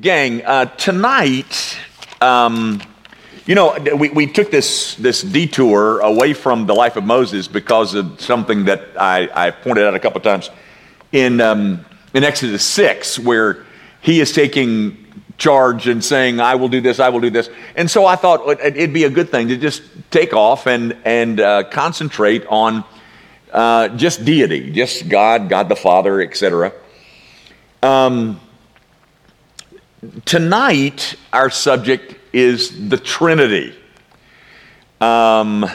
Gang, uh, tonight, um, you know, we, we took this, this detour away from the life of Moses because of something that I, I pointed out a couple times in, um, in Exodus 6, where he is taking charge and saying, I will do this, I will do this. And so I thought it'd be a good thing to just take off and, and uh, concentrate on uh, just deity, just God, God the Father, etc. Um, tonight, our subject is the Trinity. Um,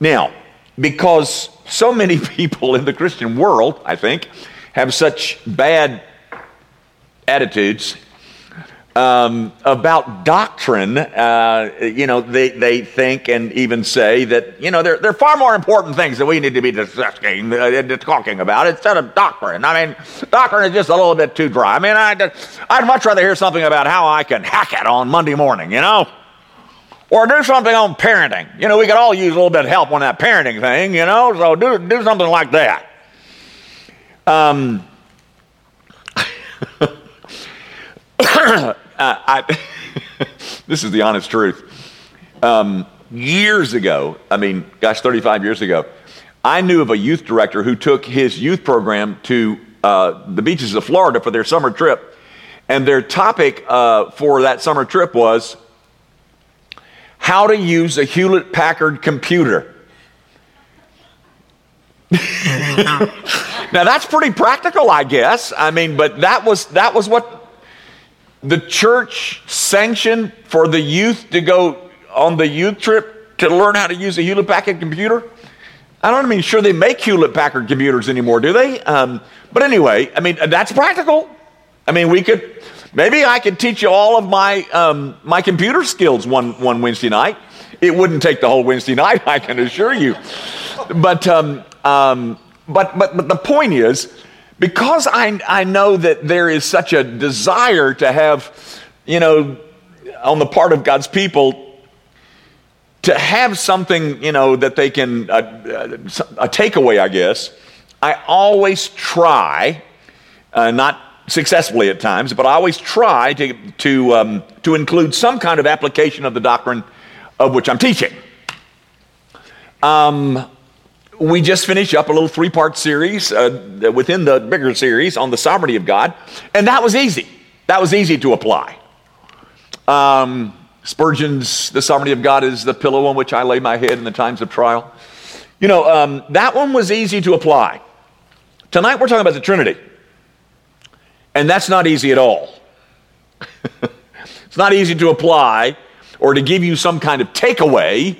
now, because so many people in the Christian world, I think, have such bad attitudes um, about doctrine, uh, you know, they, they think and even say that, you know, there, there are far more important things that we need to be discussing, uh, talking about instead of doctrine. I mean, doctrine is just a little bit too dry. I mean, I'd, I'd much rather hear something about how I can hack it on Monday morning, you know? Or do something on parenting. You know, we could all use a little bit of help on that parenting thing, you know? So do, do something like that. Um, uh, I, this is the honest truth. Um, years ago, I mean, gosh, 35 years ago, I knew of a youth director who took his youth program to uh, the beaches of Florida for their summer trip. And their topic uh, for that summer trip was how to use a Hewlett Packard computer. now that's pretty practical, I guess. I mean, but that was that was what the church sanctioned for the youth to go on the youth trip to learn how to use a Hewlett Packard computer? I don't mean sure they make Hewlett Packard computers anymore, do they? Um, but anyway, I mean that's practical. I mean we could maybe I could teach you all of my um, my computer skills one one Wednesday night. It wouldn't take the whole Wednesday night, I can assure you. But um, um but but but the point is because I, I know that there is such a desire to have, you know, on the part of God's people, to have something, you know, that they can, uh, uh, a takeaway, I guess, I always try, uh, not successfully at times, but I always try to, to, um, to include some kind of application of the doctrine of which I'm teaching. Um, we just finished up a little three part series uh, within the bigger series on the sovereignty of God, and that was easy. That was easy to apply. Um, Spurgeon's The Sovereignty of God is the pillow on which I lay my head in the times of trial. You know, um, that one was easy to apply. Tonight we're talking about the Trinity, and that's not easy at all. it's not easy to apply or to give you some kind of takeaway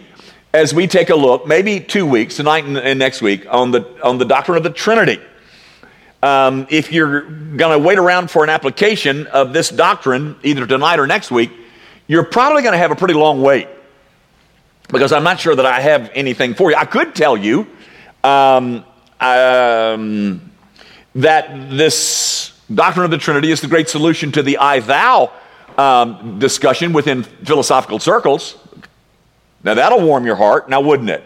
as we take a look, maybe two weeks, tonight and, next week, on the, on the doctrine of the Trinity. Um, if you're going to wait around for an application of this doctrine, either tonight or next week, you're probably going to have a pretty long wait because I'm not sure that I have anything for you. I could tell you um, um, that this doctrine of the Trinity is the great solution to the I thou um, discussion within philosophical circles. Now that'll warm your heart, now wouldn't it?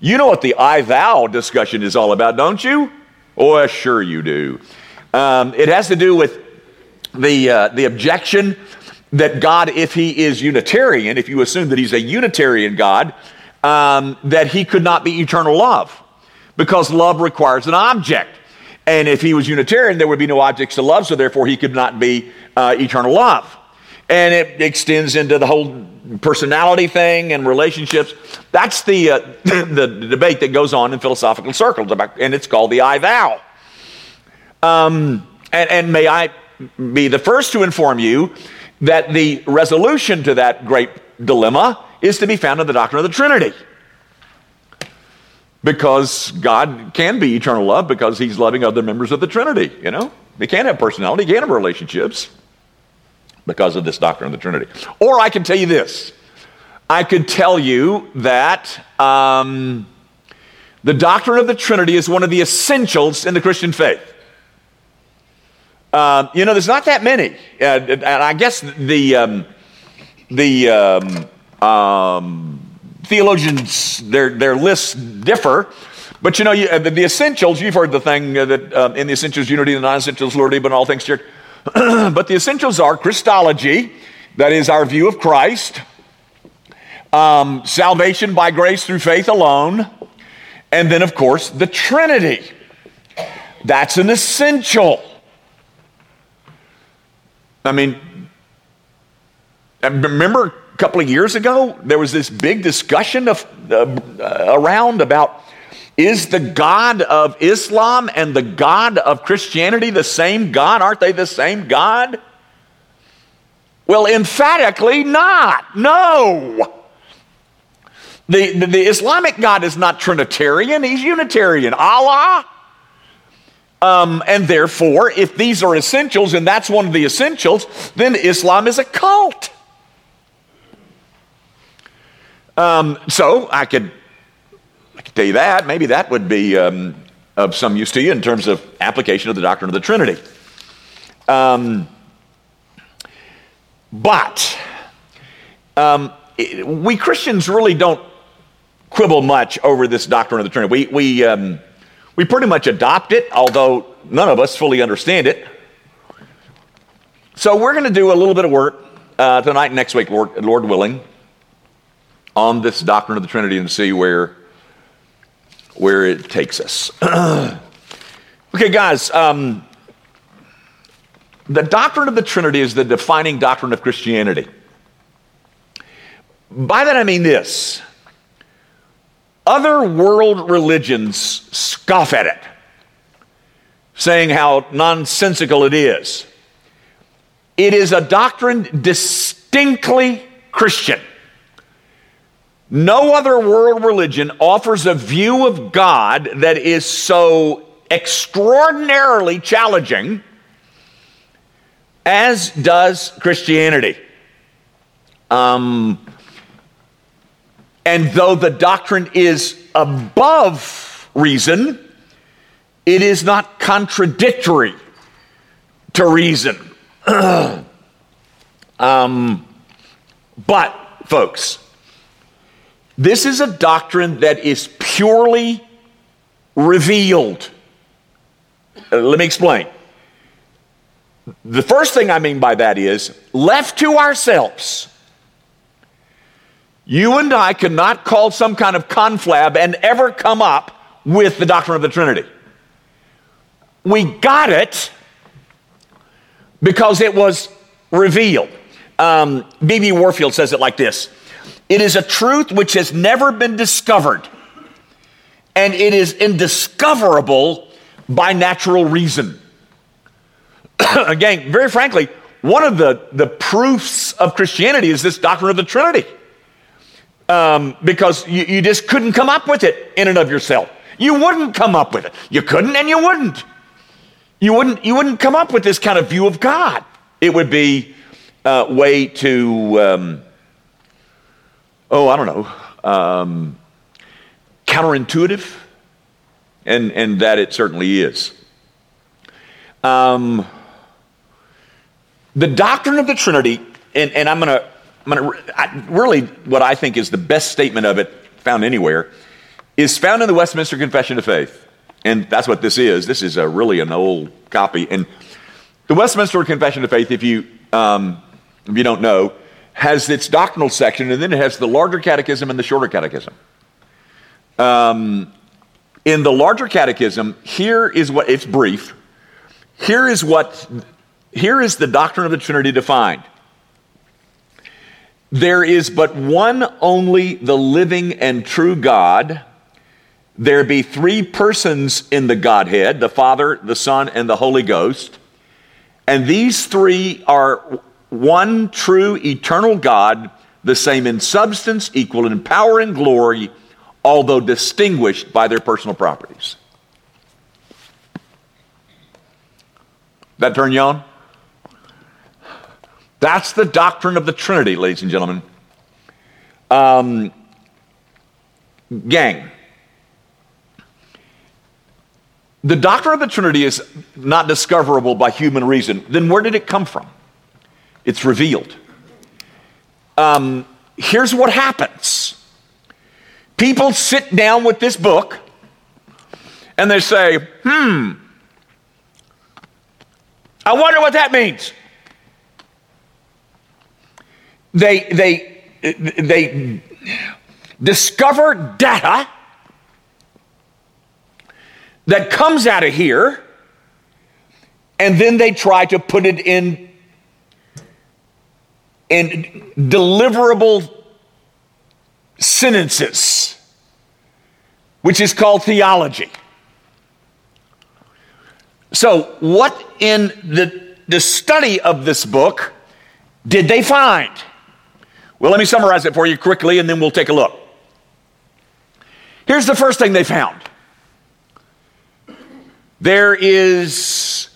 You know what the I thou discussion is all about, don't you? Oh, sure you do. Um, it has to do with the, uh, the objection that God, if he is Unitarian, if you assume that he's a Unitarian God, um, that he could not be eternal love because love requires an object. And if he was Unitarian, there would be no objects to love, so therefore he could not be uh, eternal love. And it extends into the whole personality thing and relationships. That's the, uh, the debate that goes on in philosophical circles, about, and it's called the I thou. Um, and, and may I be the first to inform you that the resolution to that great dilemma is to be found in the doctrine of the Trinity. Because God can be eternal love because he's loving other members of the Trinity, you know? He can't have personality, he can't have relationships because of this doctrine of the Trinity. Or I can tell you this I could tell you that um, the doctrine of the Trinity is one of the essentials in the Christian faith. Uh, you know, there's not that many. Uh, and I guess the, um, the um, um, theologians, their, their lists differ. But you know, you, the, the, essentials, you've heard the thing that uh, in the essentials, unity, the non essentials, liberty, but all things church. but the essentials are Christology, that is our view of Christ, um, salvation by grace through faith alone, and then, of course, the Trinity. That's an essential. I mean, remember a couple of years ago, there was this big discussion of, uh, around about is the God of Islam and the God of Christianity the same God? Aren't they the same God? Well, emphatically not. No. The, the, the, Islamic God is not Trinitarian, he's Unitarian. Allah. Um, and therefore, if these are essentials and that's one of the essentials, then Islam is a cult. Um, so I could, You that. Maybe that would be um, of some use to you in terms of application of the doctrine of the Trinity. Um, but um, we Christians really don't quibble much over this doctrine of the Trinity. We, we, um, we pretty much adopt it, although none of us fully understand it. So we're going to do a little bit of work uh, tonight and next week, Lord, Lord willing, on this doctrine of the Trinity and see where, where it takes us. okay, guys, um, the doctrine of the Trinity is the defining doctrine of Christianity. By that I mean this other world religions scoff at it, saying how nonsensical it is. It is a doctrine distinctly Christian. No other world religion offers a view of God that is so extraordinarily challenging as does Christianity. Um, and though the doctrine is above reason, it is not contradictory to reason. um, but, folks, this is a doctrine that is purely revealed. Uh, let me explain. The first thing I mean by that is left to ourselves you and I cannot call some kind of conflab and ever come up with the doctrine of the Trinity. We got it because it was revealed. Um, B.B. Warfield says it like this It is a truth which has never been discovered, and it is indiscoverable by natural reason. Again, very frankly, one of the, the proofs of Christianity is this doctrine of the Trinity um, because you, you just couldn't come up with it in and of yourself. You wouldn't come up with it. You couldn't and you wouldn't. You wouldn't, you wouldn't come up with this kind of view of God. It would be uh, way too, um, oh, I don't know, um, counterintuitive, and, and that it certainly is. Um, the doctrine of the Trinity, and, and I'm going to I'm gonna, really, what I think is the best statement of it found anywhere is found in the Westminster Confession of Faith. And that's what this is. This is a really an old copy. And the Westminster Confession of Faith, if you, um, if you don't know, has its doctrinal section, and then it has the larger catechism and the shorter catechism. Um, in the larger catechism, here is what it's brief. Here is what here is the doctrine of the Trinity defined. There is but one only, the living and true God. There be three persons in the Godhead the Father, the Son, and the Holy Ghost. And these three are one true eternal God, the same in substance, equal in power and glory, although distinguished by their personal properties. That turn you on? That's the doctrine of the Trinity, ladies and gentlemen. Um, gang, the doctrine of the Trinity is not discoverable by human reason. Then where did it come from? It's revealed. Um, here's what happens people sit down with this book and they say, hmm, I wonder what that means. They, they, they discover data that comes out of here, and then they try to put it in, in deliverable sentences, which is called theology. So, what in the, the study of this book did they find? Well, let me summarize it for you quickly and then we'll take a look. Here's the first thing they found there is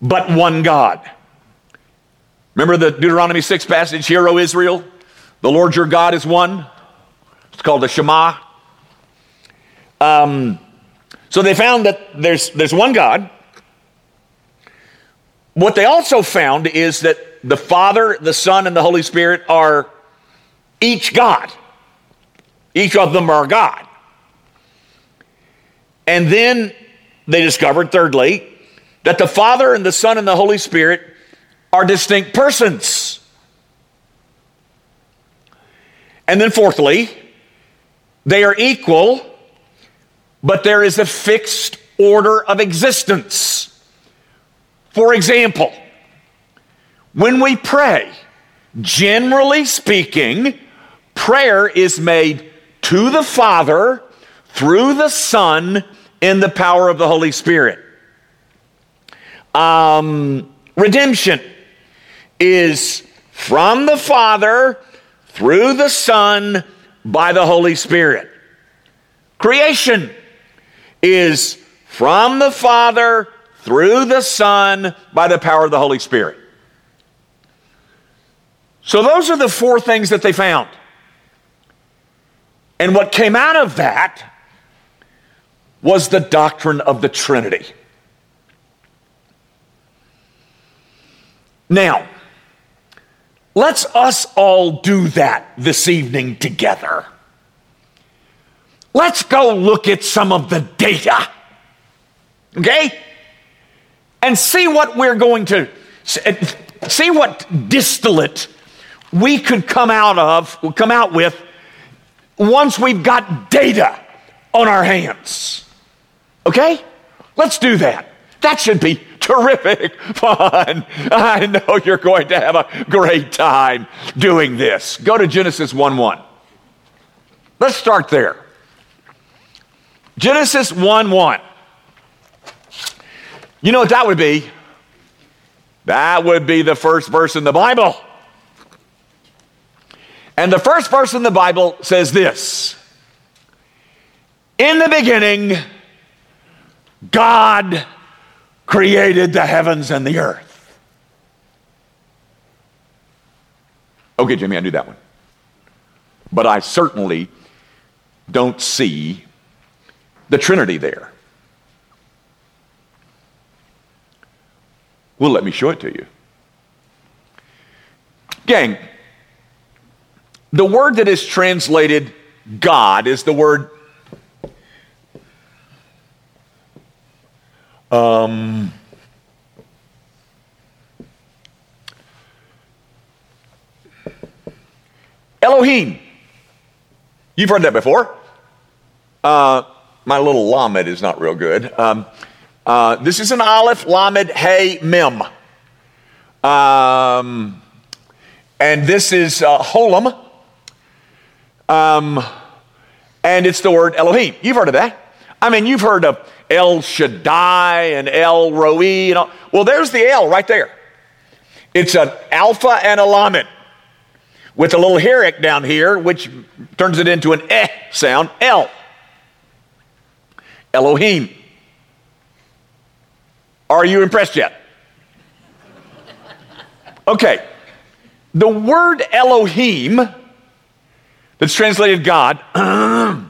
but one God. Remember the Deuteronomy 6 passage, Hear, O Israel, the Lord your God is one. It's called the Shema. Um, so they found that there's, there's one God. What they also found is that the Father, the Son, and the Holy Spirit are each God. Each of them are God. And then they discovered, thirdly, that the Father and the Son and the Holy Spirit are distinct persons. And then, fourthly, they are equal, but there is a fixed order of existence. For example, when we pray, generally speaking, prayer is made to the Father through the Son in the power of the Holy Spirit. Um, redemption is from the Father through the Son by the Holy Spirit. Creation is from the Father through the Son by the power of the Holy Spirit. So, those are the four things that they found. And what came out of that was the doctrine of the Trinity. Now, let's us all do that this evening together. Let's go look at some of the data. Okay? and see what we're going to eh, see what distillate we could come out of, come out with once we've got data on our hands. Okay? Let's do that. That should be terrific fun. I know you're going to have a great time doing this. Go to Genesis 1 1. Let's start there. Genesis 1 1. You know what that would be? That would be the first verse in the Bible. And the first verse in the Bible says this In the beginning, God created the heavens and the earth. Okay, Jimmy, I knew that one. But I certainly don't see the Trinity there. Well, let me show it to you. Gang, the word that is translated God is the word um, Elohim. You've heard that before. Uh, my little lamed is not real good. Um, uh, this is an Aleph, Lamed, Hey, Mem. Um, and this is uh, Holam. Um, and it's the word Elohim. You've heard of that. I mean, you've heard of El Shaddai and El Roi. And all. Well, there's the El right there. It's an alpha and a lamed with a little herrick down here, which turns it into an eh sound, El. Elohim. Are you impressed yet? Okay. The word Elohim, that's translated God,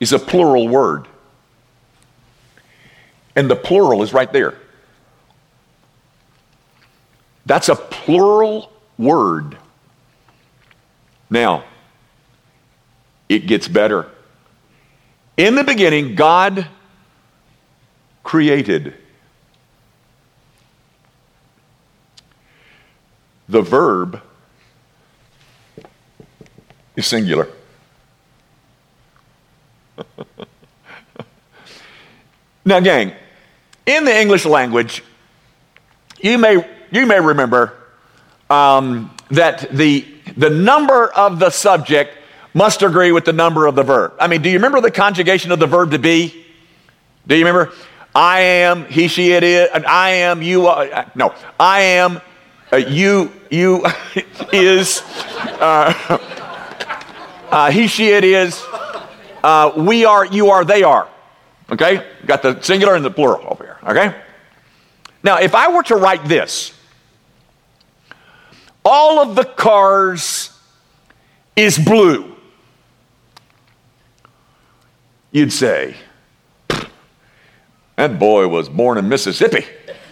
is a plural word. And the plural is right there. That's a plural word. Now, it gets better. In the beginning, God created. The verb is singular. now, gang, in the English language, you may, you may remember um, that the, the number of the subject must agree with the number of the verb. I mean, do you remember the conjugation of the verb to be? Do you remember? I am, he, she, it is, and I am, you are. Uh, no, I am, uh, you, you is, uh, uh, he, she, it is, uh, we are, you are, they are. Okay? Got the singular and the plural over here. Okay? Now, if I were to write this, all of the cars is blue. You'd say, that boy was born in Mississippi.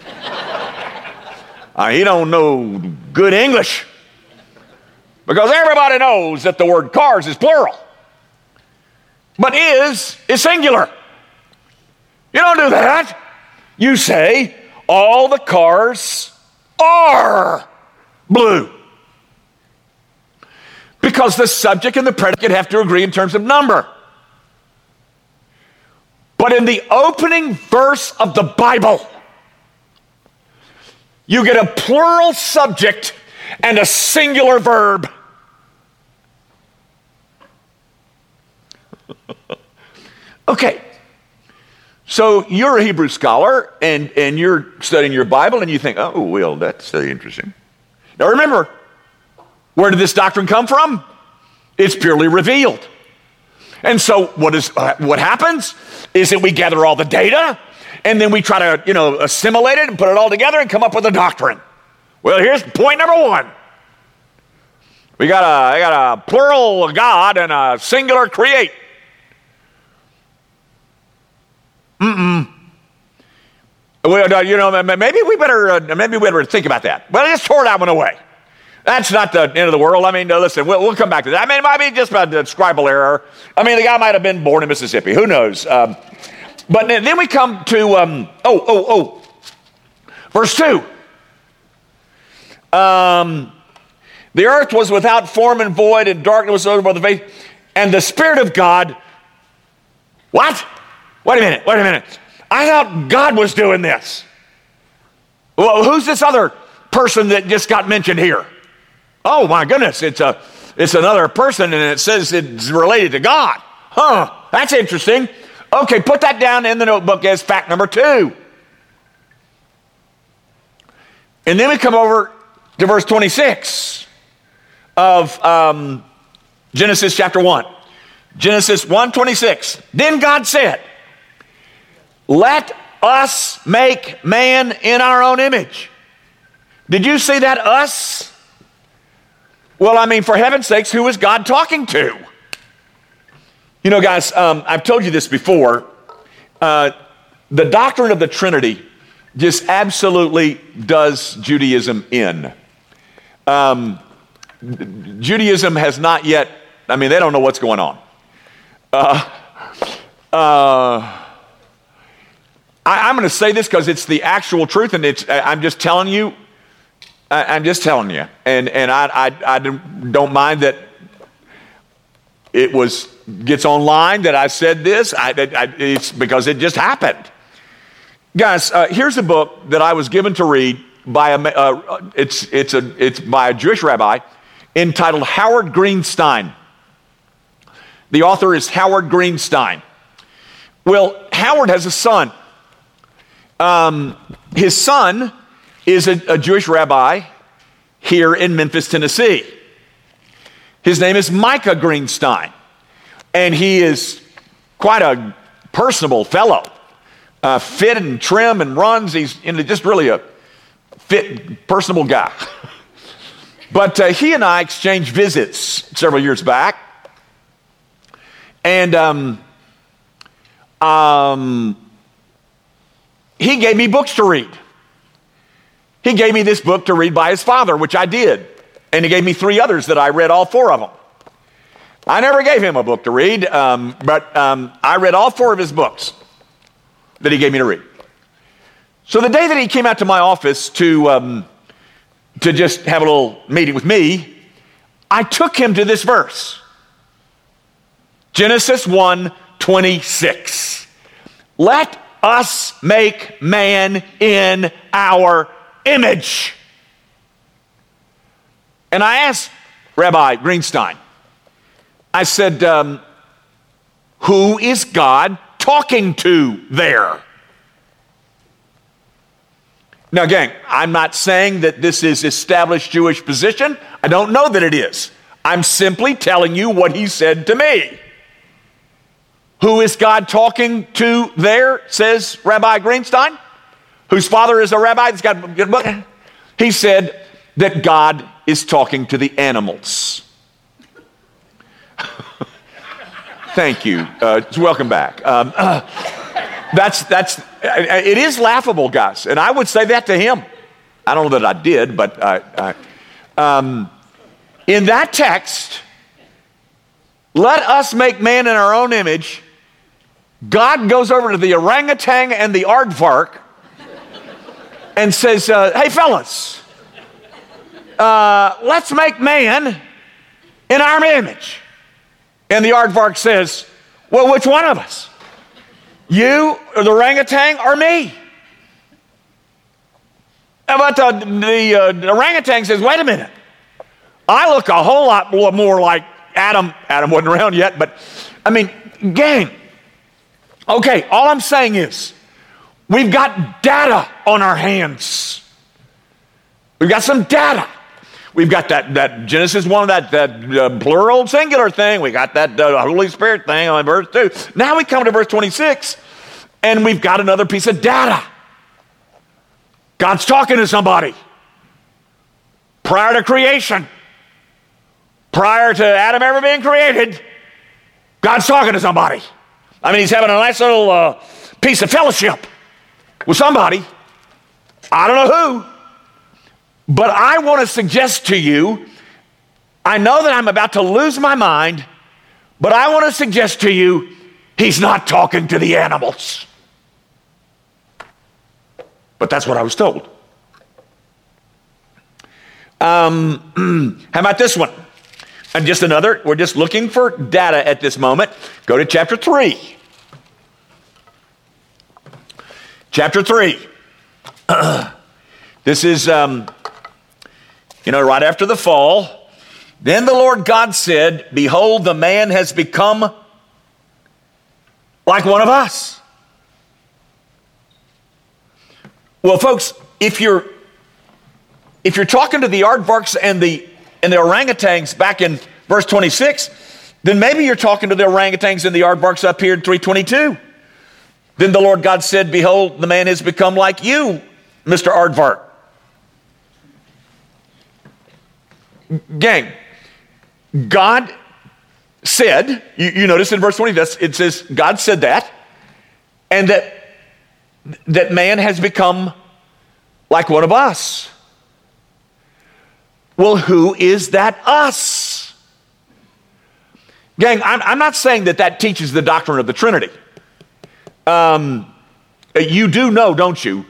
uh, he don't know good English. Because everybody knows that the word cars is plural. But is is singular. You don't do that. You say all the cars are blue. Because the subject and the predicate have to agree in terms of number. But in the opening verse of the Bible, you get a plural subject and a singular verb. Okay. So you're a Hebrew scholar and, and you're studying your Bible and you think, oh, well, that's uh, interesting. Now remember, where did this doctrine come from? It's purely revealed. And so what is uh, what happens is that we gather all the data and then we try to, you know, assimilate it and put it all together and come up with a doctrine. Well, here's point number 1. We got a, I got a plural God and a singular create. Mm-mm. Well, you know, maybe we better, uh, maybe we better think about that. Well, just throw that one away. That's not the end of the world. I mean, listen, we'll, we'll, come back to that. I mean, it might be just about a scribal error. I mean, the guy might have been born in Mississippi. Who knows? Um, but then we come to, um, oh, oh, oh, verse 2. Um, the earth was without form and void, and darkness was over the face, and the Spirit of God. What? Wait a minute, wait a minute. I thought God was doing this. Well, who's this other person that just got mentioned here? Oh my goodness, it's a it's another person and it says it's related to God. Huh, that's interesting. Okay, put that down in the notebook as fact number two. And then we come over to verse 26 of um, Genesis chapter 1. Genesis 1 26. Then God said, Let us make man in our own image. Did you see that us? Well, I mean, for heaven's sakes, who is God talking to? You know, guys, um, I've told you this before. Uh, the doctrine of the Trinity just absolutely does Judaism in. Um, Judaism has not yet, I mean, they don't know what's going on. Uh, uh, I, am going to say this because it's the actual truth, and it's, I'm just telling you I, am just telling you. And, and I, I, I don't mind that it was gets online that I said this. I, I, it's because it just happened. Guys, uh, here's a book that I was given to read by a, uh, it's, it's, a, it's by a Jewish rabbi entitled Howard Greenstein. The author is Howard Greenstein. Well, Howard has a son. Um, his son is a, a Jewish rabbi here in Memphis, Tennessee. His name is Micah Greenstein, and he is quite a personable fellow. Uh, fit and trim and runs. He's just really a fit, personable guy. but uh, he and I exchanged visits several years back. And um, um, he gave me books to read. He gave me this book to read by his father, which I did. And he gave me three others that I read all four of them. I never gave him a book to read, um, but um, I read all four of his books that he gave me to read. So the day that he came out to my office to, um, to just have a little meeting with me, I took him to this verse Genesis 1 26. Let us make man in our image. And I asked Rabbi Greenstein, I said, um, Who is God talking to there? Now, gang, I'm not saying that this is established Jewish position. I don't know that it is. I'm simply telling you what he said to me. Who is God talking to there, says Rabbi Greenstein, whose father is a rabbi that's got a book. He said that God is talking to the animals. Thank you. Uh, welcome back. Um, uh, that's, that's, it is laughable, guys. And I would say that to him. I don't know that I did, but I, I, um, in that text, let us make man in our own image. God goes over to the orangutan and the aardvark and says, uh, Hey, fellas, uh, let's make man in our image. And the aardvark says, Well, which one of us? You or the orangutan or me? But the, the, uh, orangutan says, Wait a minute. I look a whole lot more like Adam. Adam wasn't around yet, but I mean, gang. Okay, all I'm saying is we've got data on our hands. We've got some data. We've got that, that Genesis 1, that, that uh, plural singular thing. We got that uh, Holy Spirit thing on verse 2. Now we come to verse 26, and we've got another piece of data. God's talking to somebody prior to creation, prior to Adam ever being created. God's talking to somebody. I mean, he's having a nice little uh, piece of fellowship with somebody. I don't know who. But I want to suggest to you I know that I'm about to lose my mind, but I want to suggest to you he's not talking to the animals. But that's what I was told. Um, how about this one? And just another, we're just looking for data at this moment. Go to chapter 3. Chapter 3. this is um, you know, right after the fall, then the Lord God said, Behold, the man has become like one of us. Well, folks, if you're if you're talking to the aardvarks and the and the orangutans back in verse 26, then maybe you're talking to the orangutans and the aardvarks up here in 322. Then the Lord God said, Behold, the man has become like you, Mr. Aardvark. Gang, God said, you, you notice in verse 20, it says, God said that, and that, that man has become like one of us. Well, who is that us? Gang, I'm, I'm not saying that that teaches the doctrine of the Trinity. Um, you do know, don't you,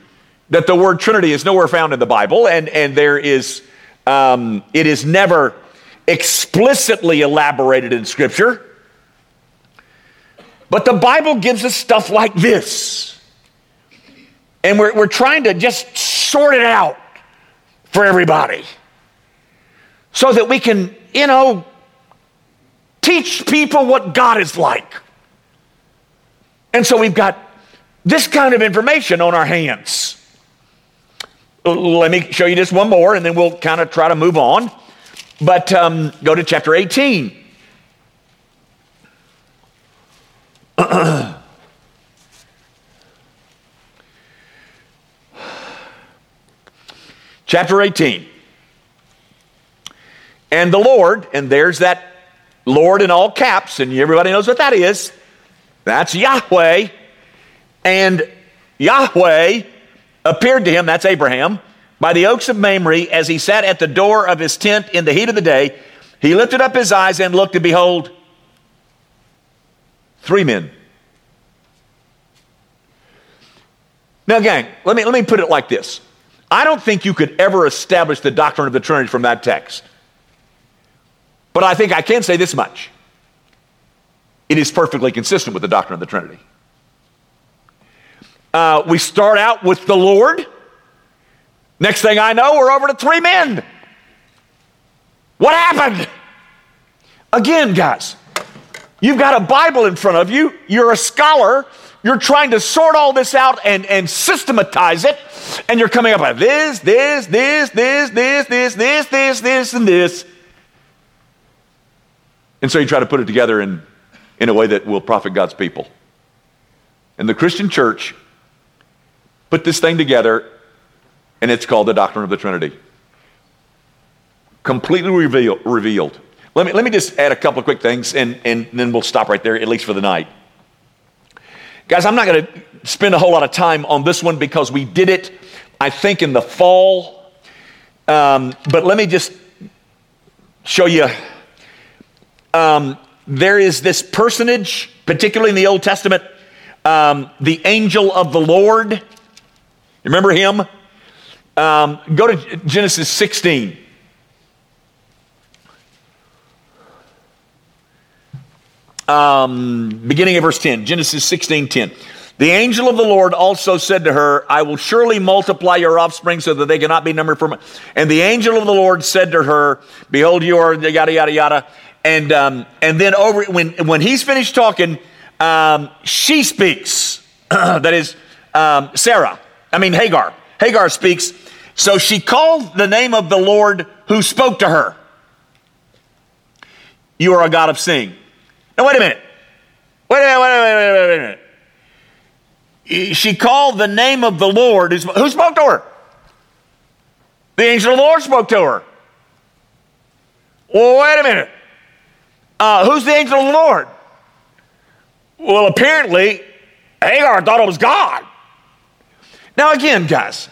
that the word Trinity is nowhere found in the Bible, and, and there is um, it is never explicitly elaborated in Scripture. But the Bible gives us stuff like this. And we're, we're trying to just sort it out for everybody so that we can, you know, teach people what God is like. And so we've got this kind of information on our hands. Let me show you just one more and then we'll kind of try to move on. But um, go to chapter 18. chapter 18. And the Lord, and there's that Lord in all caps, and everybody knows what that is. That's Yahweh. And Yahweh appeared to him, that's Abraham, by the oaks of Mamre as he sat at the door of his tent in the heat of the day. He lifted up his eyes and looked, and behold, three men. Now, gang, let me, let me put it like this I don't think you could ever establish the doctrine of the Trinity from that text. But I think I can say this much it is perfectly consistent with the doctrine of the Trinity. Uh, we start out with the Lord. Next thing I know, we're over to three men. What happened? Again, guys, you've got a Bible in front of you. You're a scholar. You're trying to sort all this out and, and systematize it. And you're coming up with this, this, this, this, this, this, this, this, this, and this. And so you try to put it together in, in a way that will profit God's people. And the Christian church put this thing together, and it's called the doctrine of the Trinity. Completely reveal, revealed. Let me, let me just add a couple of quick things, and, and then we'll stop right there, at least for the night. Guys, I'm not going to spend a whole lot of time on this one because we did it, I think, in the fall. Um, but let me just show you um, there is this personage, particularly in the Old Testament, um, the angel of the Lord. Remember him? Um, go to Genesis 16. Um, beginning of verse 10, Genesis 16 10. The angel of the Lord also said to her, I will surely multiply your offspring so that they cannot be numbered for. And the angel of the Lord said to her, Behold, you are yada, yada, yada. And, um, and then over when, when he's finished talking, um, she speaks. that is um, Sarah. I mean, Hagar. Hagar speaks. So she called the name of the Lord who spoke to her. You are a God of seeing. Now, wait a minute. Wait a minute, wait a minute, wait a minute, wait a minute. She called the name of the Lord. Who spoke to her? The angel of the Lord spoke to her. Well, wait a minute. Uh, who's the angel of the Lord? Well, apparently, Hagar thought it was God. Now, again, guys,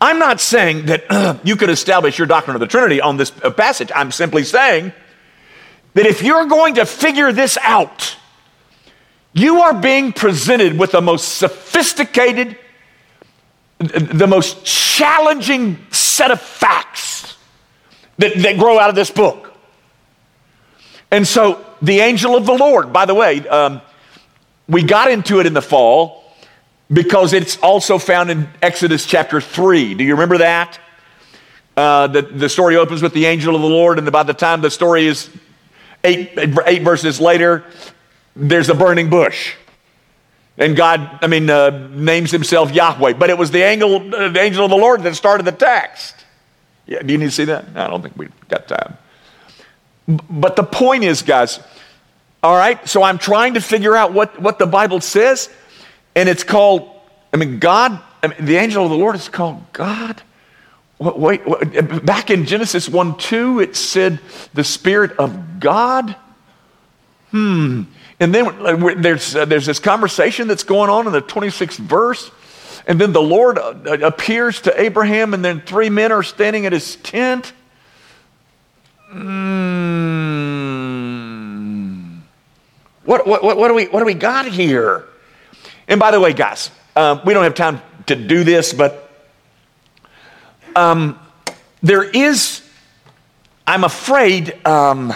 I'm not saying that uh, you could establish your doctrine of the Trinity on this uh, passage. I'm simply saying that if you're going to figure this out, you are being presented with the most sophisticated, the most challenging set of facts that, that grow out of this book. And so the angel of the Lord, by the way, um, we got into it in the fall because it's also found in Exodus chapter 3. Do you remember that? Uh, the, the story opens with the angel of the Lord, and by the time the story is eight, eight verses later, there's a burning bush. And God, I mean, uh, names himself Yahweh. But it was the angel, uh, the angel of the Lord that started the text. Yeah, do you need to see that? I don't think we've got time. But the point is, guys, all right, so I'm trying to figure out what, what the Bible says, and it's called, I mean, God, I mean, the angel of the Lord is called God. Wait, wait, back in Genesis 1 2, it said the Spirit of God. Hmm. And then uh, there's, uh, there's this conversation that's going on in the 26th verse. And then the Lord uh, appears to Abraham, and then three men are standing at his tent. Mm. What, what, what, do we, what do we got here? And by the way, guys, uh, we don't have time to do this, but um, there is, I'm afraid, um,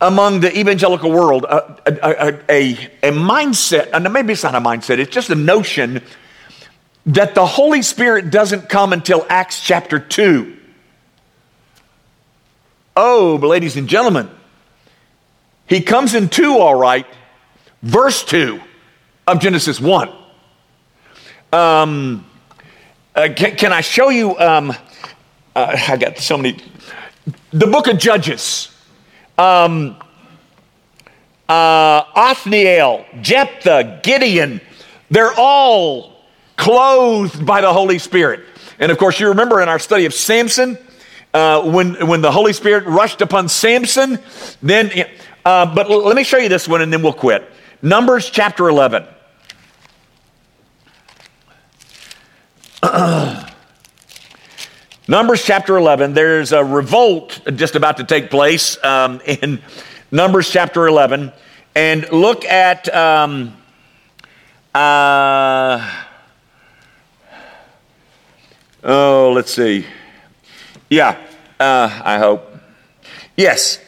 among the evangelical world, a, a, a, a mindset, and maybe it's not a mindset, it's just a notion that the Holy Spirit doesn't come until Acts chapter 2. Oh, but ladies and gentlemen, he comes in 2, all right, verse 2 of Genesis 1. Um, uh, can, can, I show you? Um, uh, I got so many. The book of Judges. Um, uh, Othniel, Jephthah, Gideon, they're all clothed by the Holy Spirit. And of course, you remember in our study of Samson, uh, when, when the Holy Spirit rushed upon Samson, then, uh, but l- let me show you this one and then we'll quit. Numbers chapter 11. Numbers chapter 11, there's a revolt just about to take place um, in Numbers chapter 11. And look at um, uh, Oh, let's see. Yeah, uh, I hope. Yes.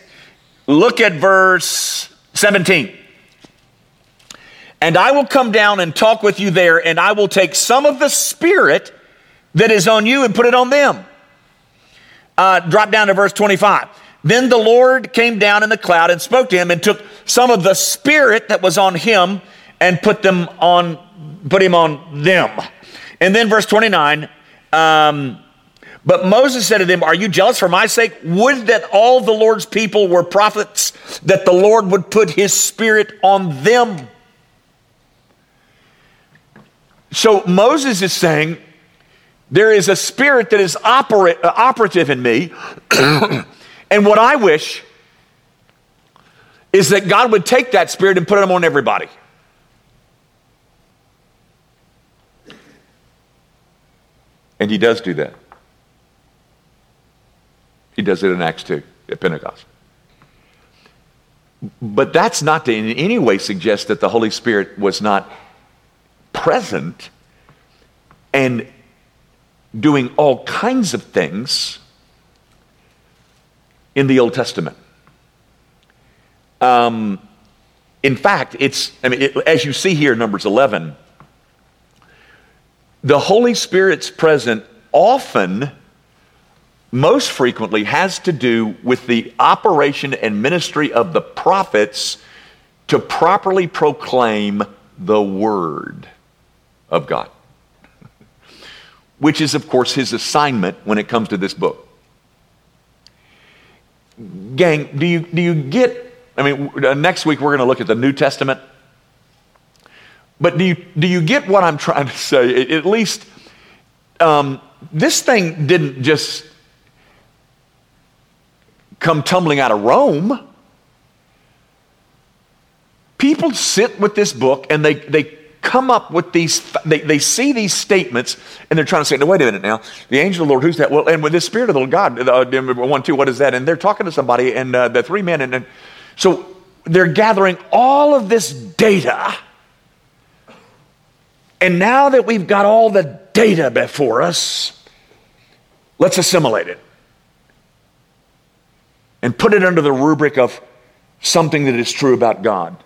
Look at verse 17. And I will come down and talk with you there, and I will take some of the Spirit that is on you and put it on them. Uh, drop down to verse 25. Then the Lord came down in the cloud and spoke to him and took some of the Spirit that was on him and put them on, put him on them. And then verse 29, um, but Moses said to them, Are you jealous for my sake? Would that all the Lord's people were prophets, that the Lord would put his spirit on them. So Moses is saying, There is a spirit that is uh, operative in me. and what I wish is that God would take that spirit and put it on everybody. And he does do that. He does it in Acts 2 at Pentecost. But that's not to in any way suggest that the Holy Spirit was not present and doing all kinds of things in the Old Testament. Um, in fact, it's, I mean, it, as you see here, Numbers 11, the Holy Spirit's present often most frequently has to do with the operation and ministry of the prophets to properly proclaim the word of God, which is, of course, his assignment when it comes to this book. Gang, do you, do you get? I mean, uh, next week we're going to look at the New Testament. But do you, do you get what I'm trying to say? At least, um, this thing didn't just come tumbling out of Rome. People sit with this book and they, they come up with these, they, they see these statements and they're trying to say, no, wait a minute now. The angel of the Lord, who's that? Well, and with the Spirit of the God, uh, one, two, what is that? And they're talking to somebody and uh, the three men. And, and so they're gathering all of this data. And now that we've got all the data before us, let's assimilate it and put it under the rubric of something that is true about God.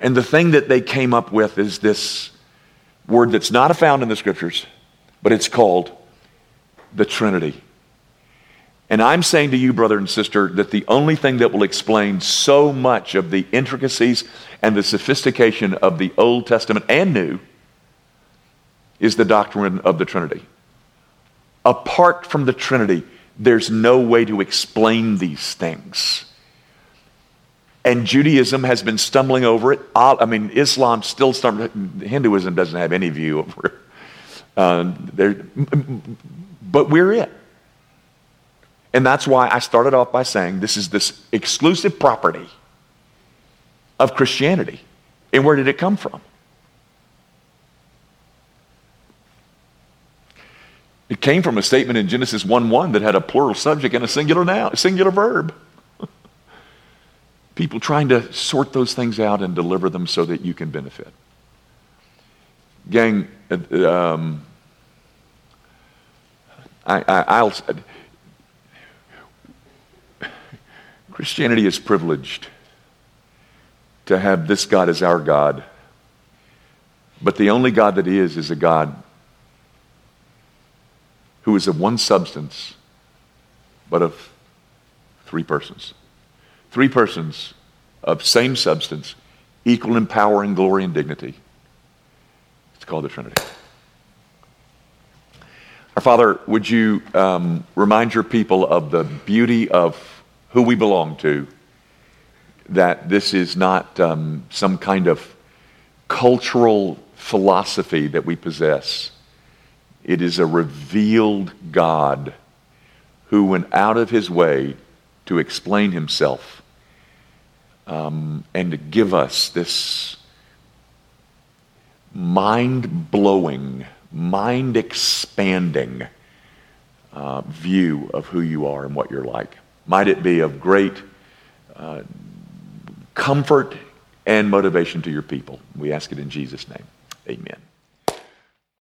And the thing that they came up with is this word that's not found in the scriptures, but it's called the Trinity. And I'm saying to you, brother and sister, that the only thing that will explain so much of the intricacies and the sophistication of the Old Testament and New is the doctrine of the Trinity. Apart from the Trinity, there's no way to explain these things. And Judaism has been stumbling over it. I mean, Islam still stumbling. Hinduism doesn't have any view over it. Uh, but we're it. And that's why I started off by saying this is this exclusive property of Christianity. And where did it come from? It came from a statement in Genesis 1 1 that had a plural subject and a singular noun, singular verb. People trying to sort those things out and deliver them so that you can benefit. Gang, uh, um, I, I, will Christianity is privileged to have this God as our God, but the only God that is is a God who is of one substance, but of three persons. Three persons of same substance, equal in power and glory and dignity. It's called the Trinity. Our Father, would you um, remind your people of the beauty of who we belong to, that this is not um, some kind of cultural philosophy that we possess it is a revealed God who went out of his way to explain himself um, and to give us this mind blowing, mind expanding uh, view of who you are and what you're like. Might it be of great uh, comfort and motivation to your people. We ask it in Jesus' name. Amen.